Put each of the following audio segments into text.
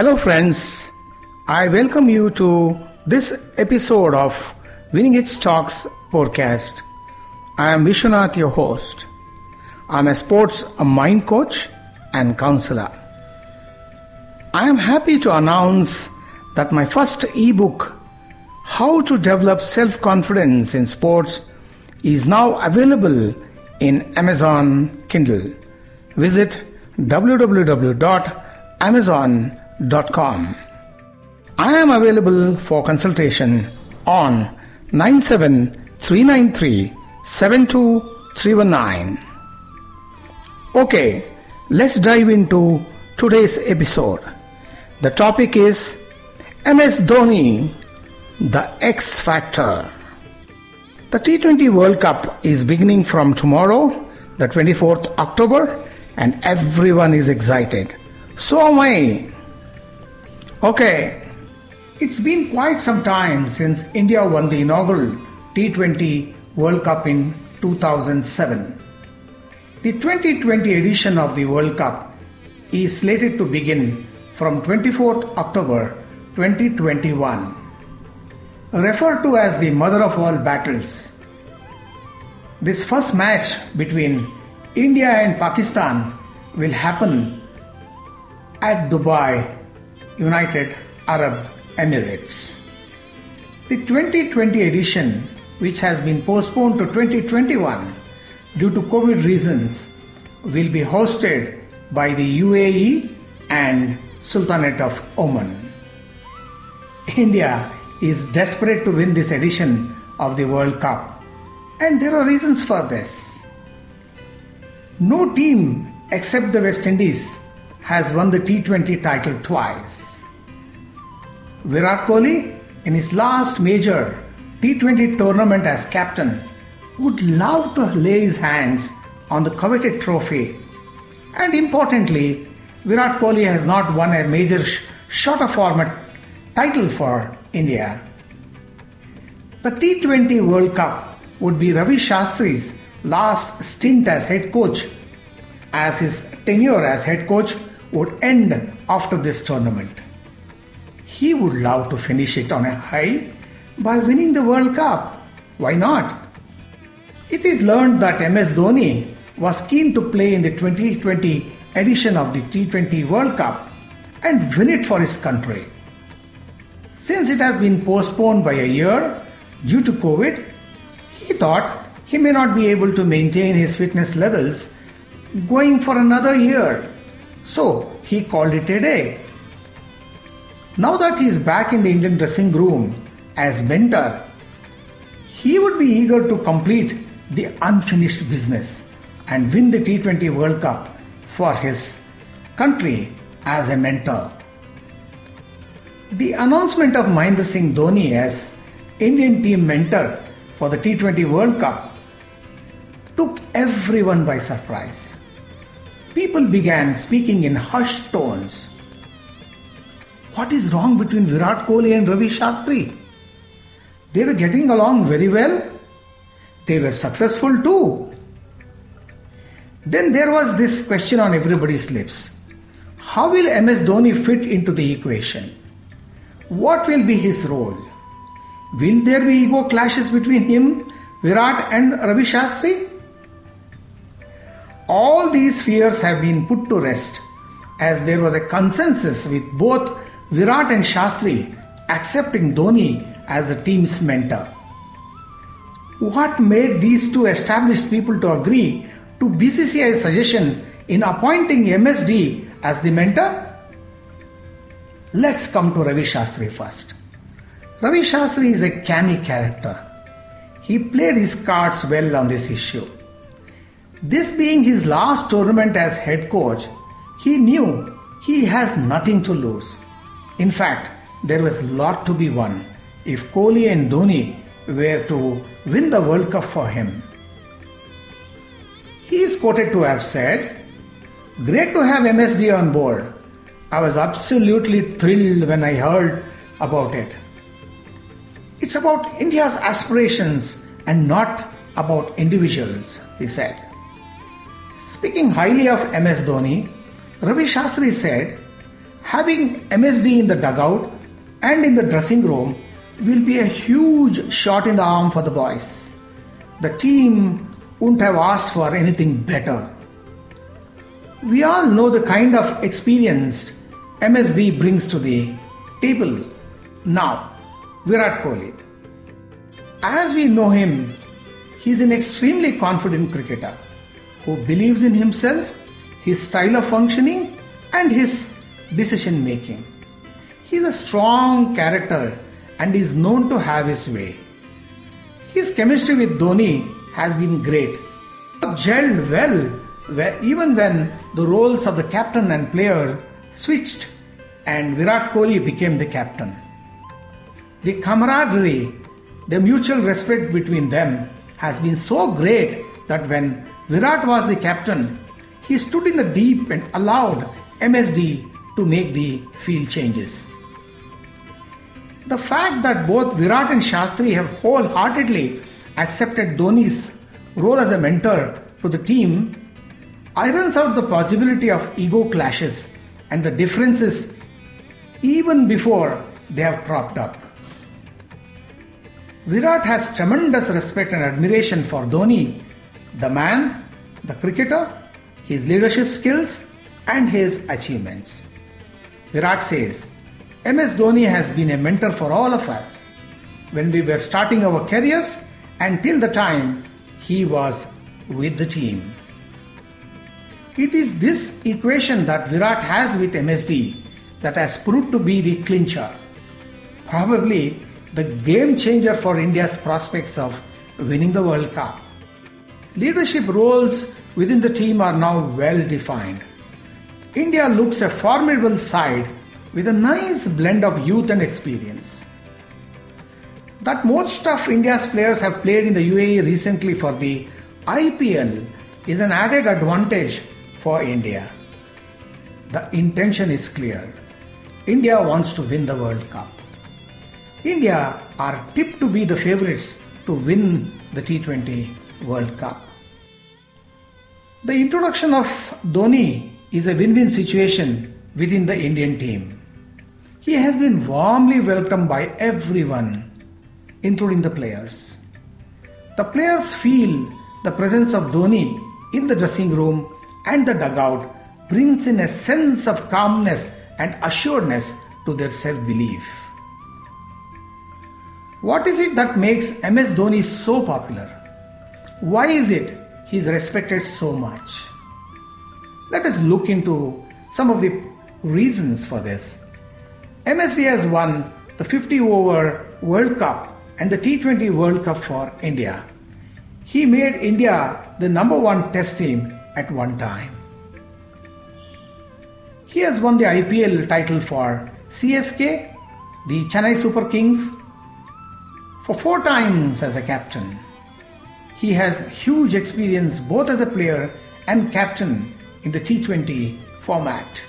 Hello, friends. I welcome you to this episode of Winning Hits Talks podcast. I am Vishwanath, your host. I'm a sports mind coach and counselor. I am happy to announce that my first ebook, How to Develop Self Confidence in Sports, is now available in Amazon Kindle. Visit www.amazon.com. I am available for consultation on 97393 72319. Okay, let's dive into today's episode. The topic is MS Dhoni, the X Factor. The T20 World Cup is beginning from tomorrow, the 24th October, and everyone is excited. So am I. Okay, it's been quite some time since India won the inaugural T20 World Cup in 2007. The 2020 edition of the World Cup is slated to begin from 24th October 2021. Referred to as the mother of all battles, this first match between India and Pakistan will happen at Dubai, United Arab Emirates. The 2020 edition, which has been postponed to 2021 due to COVID reasons, will be hosted by the UAE and Sultanate of Oman. India is desperate to win this edition of the World Cup, and there are reasons for this. No team except the West Indies has won the T20 title twice. Virat Kohli, in his last major T20 tournament as captain, would love to lay his hands on the coveted trophy. And importantly, Virat Kohli has not won a major sh- shorter format title for India. The T20 World Cup would be Ravi Shastri's last stint as head coach, as his tenure as head coach would end after this tournament. He would love to finish it on a high by winning the World Cup. Why not? It is learned that MS Dhoni was keen to play in the 2020 edition of the T20 World Cup and win it for his country. Since it has been postponed by a year due to COVID, he thought he may not be able to maintain his fitness levels going for another year. So he called it a day. Now that he is back in the Indian dressing room as mentor, he would be eager to complete the unfinished business and win the T20 World Cup for his country as a mentor. The announcement of Mahendra Singh Dhoni as Indian team mentor for the T20 World Cup took everyone by surprise. People began speaking in hushed tones. What is wrong between Virat Kohli and Ravi Shastri? They were getting along very well. They were successful too. Then there was this question on everybody's lips How will MS Dhoni fit into the equation? What will be his role? Will there be ego clashes between him, Virat, and Ravi Shastri? All these fears have been put to rest as there was a consensus with both Virat and Shastri accepting Dhoni as the team's mentor. What made these two established people to agree to BCCI's suggestion in appointing MSD as the mentor? Let's come to Ravi Shastri first. Ravi Shastri is a canny character. He played his cards well on this issue. This being his last tournament as head coach, he knew he has nothing to lose. In fact, there was a lot to be won if Kohli and Dhoni were to win the World Cup for him. He is quoted to have said, Great to have MSD on board. I was absolutely thrilled when I heard about it. It's about India's aspirations and not about individuals, he said. Speaking highly of MS Dhoni, Ravi Shastri said, having MSD in the dugout and in the dressing room will be a huge shot in the arm for the boys. The team wouldn't have asked for anything better. We all know the kind of experience MSD brings to the table. Now, Virat Kohli. As we know him, he is an extremely confident cricketer who believes in himself, his style of functioning, and his decision making. He is a strong character and is known to have his way. His chemistry with Dhoni has been great. Gelled well even when the roles of the captain and player switched and Virat Kohli became the captain. The camaraderie, the mutual respect between them has been so great that when Virat was the captain, he stood in the deep and allowed MSD to make the field changes. The fact that both Virat and Shastri have wholeheartedly accepted Dhoni's role as a mentor to the team irons out the possibility of ego clashes and the differences even before they have cropped up. Virat has tremendous respect and admiration for Dhoni, the man, the cricketer, his leadership skills, and his achievements. Virat says, MS Dhoni has been a mentor for all of us when we were starting our careers until the time he was with the team. It is this equation that Virat has with MSD that has proved to be the clincher. Probably the game changer for India's prospects of winning the World Cup. Leadership roles within the team are now well defined. India looks a formidable side with a nice blend of youth and experience. That most of India's players have played in the UAE recently for the IPL is an added advantage for India. The intention is clear. India wants to win the World Cup. India are tipped to be the favorites to win the T20 World Cup. The introduction of Dhoni is a win win situation within the Indian team. He has been warmly welcomed by everyone, including the players. The players feel the presence of Dhoni in the dressing room and the dugout brings in a sense of calmness and assuredness to their self belief. What is it that makes MS Dhoni so popular? Why is it he is respected so much? Let us look into some of the reasons for this. MSD has won the 50 over World Cup and the T20 World Cup for India. He made India the number one test team at one time. He has won the IPL title for CSK, the Chennai Super Kings, for four times as a captain. He has huge experience both as a player and captain in the T20 format.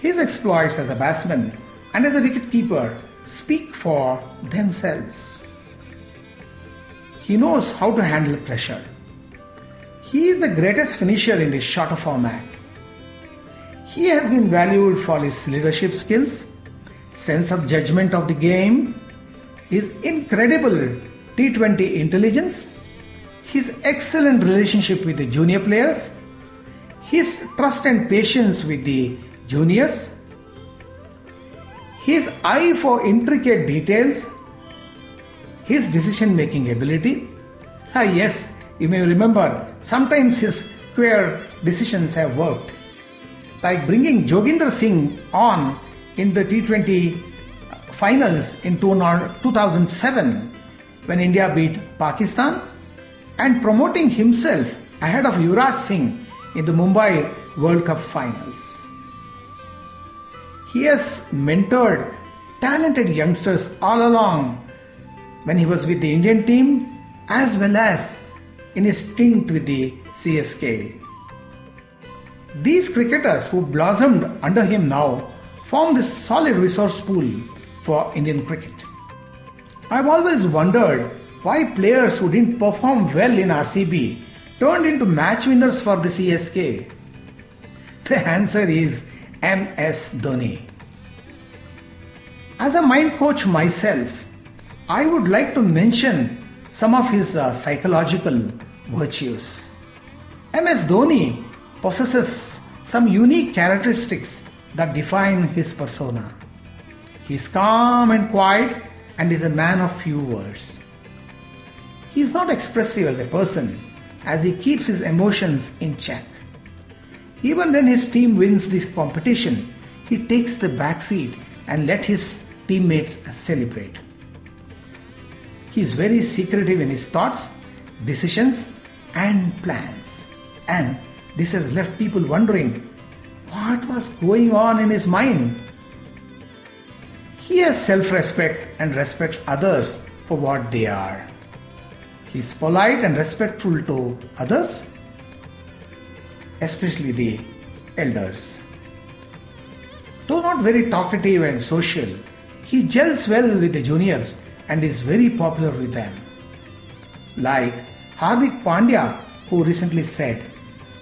His exploits as a batsman and as a wicketkeeper speak for themselves. He knows how to handle pressure. He is the greatest finisher in the shorter format. He has been valued for his leadership skills, sense of judgment of the game, his incredible T20 intelligence, his excellent relationship with the junior players, his trust and patience with the juniors, his eye for intricate details, his decision making ability. Ah, yes, you may remember sometimes his queer decisions have worked. Like bringing Joginder Singh on in the T20 finals in 2007 when India beat Pakistan and promoting himself ahead of Yuvraj Singh in the Mumbai World Cup finals. He has mentored talented youngsters all along when he was with the Indian team as well as in his stint with the CSK. These cricketers who blossomed under him now form this solid resource pool for Indian cricket. I've always wondered why players who didn't perform well in RCB turned into match winners for the CSK. The answer is MS Dhoni. As a mind coach myself, I would like to mention some of his uh, psychological virtues. MS Dhoni possesses some unique characteristics that define his persona. He is calm and quiet and is a man of few words. He is not expressive as a person as he keeps his emotions in check. Even when his team wins this competition, he takes the back seat and let his teammates celebrate. He is very secretive in his thoughts, decisions, and plans. And this has left people wondering what was going on in his mind. He has self respect and respects others for what they are. Is polite and respectful to others, especially the elders. Though not very talkative and social, he gels well with the juniors and is very popular with them. Like Hardik Pandya, who recently said,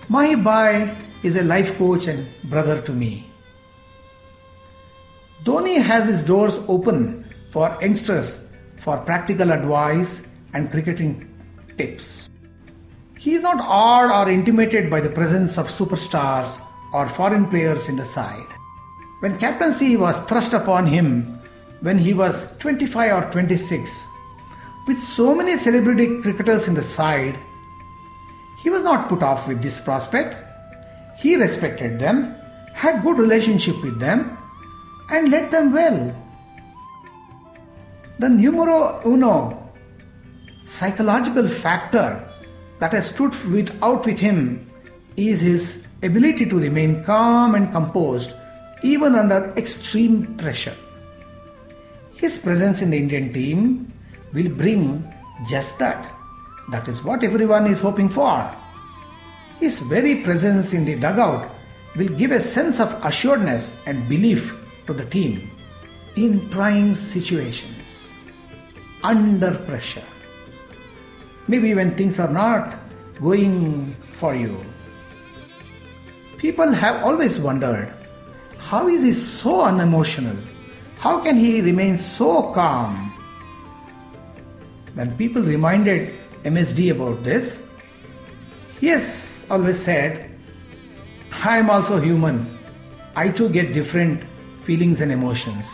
Mahi bhai is a life coach and brother to me. Dhoni has his doors open for youngsters for practical advice and cricketing tips. He is not awed or intimidated by the presence of superstars or foreign players in the side. When captaincy was thrust upon him when he was 25 or 26, with so many celebrity cricketers in the side, he was not put off with this prospect. He respected them, had good relationship with them, and led them well. The numero uno psychological factor that has stood with, out with him is his ability to remain calm and composed even under extreme pressure. His presence in the Indian team will bring just that. That is what everyone is hoping for. His very presence in the dugout will give a sense of assuredness and belief to the team in trying situations, under pressure. Maybe when things are not going for you. People have always wondered how is he so unemotional? How can he remain so calm? When people reminded MSD about this, he has always said, I am also human. I too get different feelings and emotions,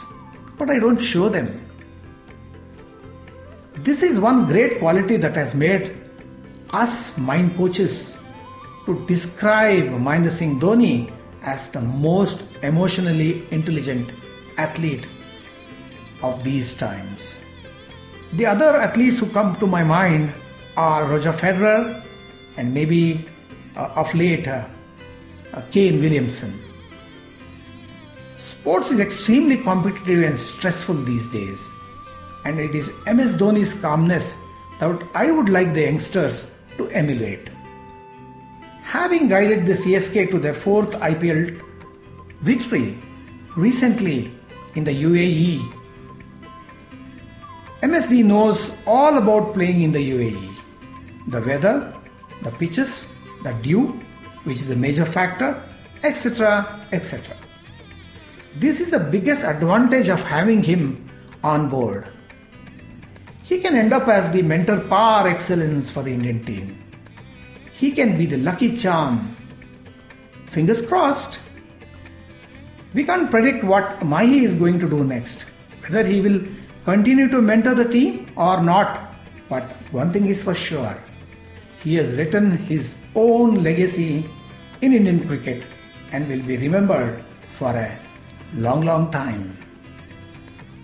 but I don't show them. This is one great quality that has made us mind coaches to describe Mahendra Singh Dhoni as the most emotionally intelligent athlete of these times. The other athletes who come to my mind are Roger Federer and maybe uh, of late uh, uh, Kane Williamson. Sports is extremely competitive and stressful these days, and it is MS Dhoni's calmness that I would like the youngsters to emulate. Having guided the CSK to their fourth IPL victory recently in the UAE, MSD knows all about playing in the UAE. The weather, the pitches, the dew, which is a major factor, etc. etc. This is the biggest advantage of having him on board. He can end up as the mentor par excellence for the Indian team. He can be the lucky charm. Fingers crossed. We can't predict what Mahi is going to do next, whether he will continue to mentor the team or not. But one thing is for sure he has written his own legacy in Indian cricket and will be remembered for a long, long time.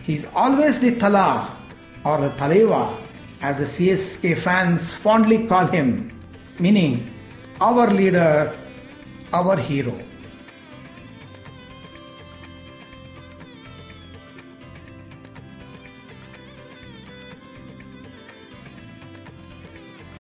He is always the Thala or the Thalaiva as the CSK fans fondly call him, meaning our leader, our hero.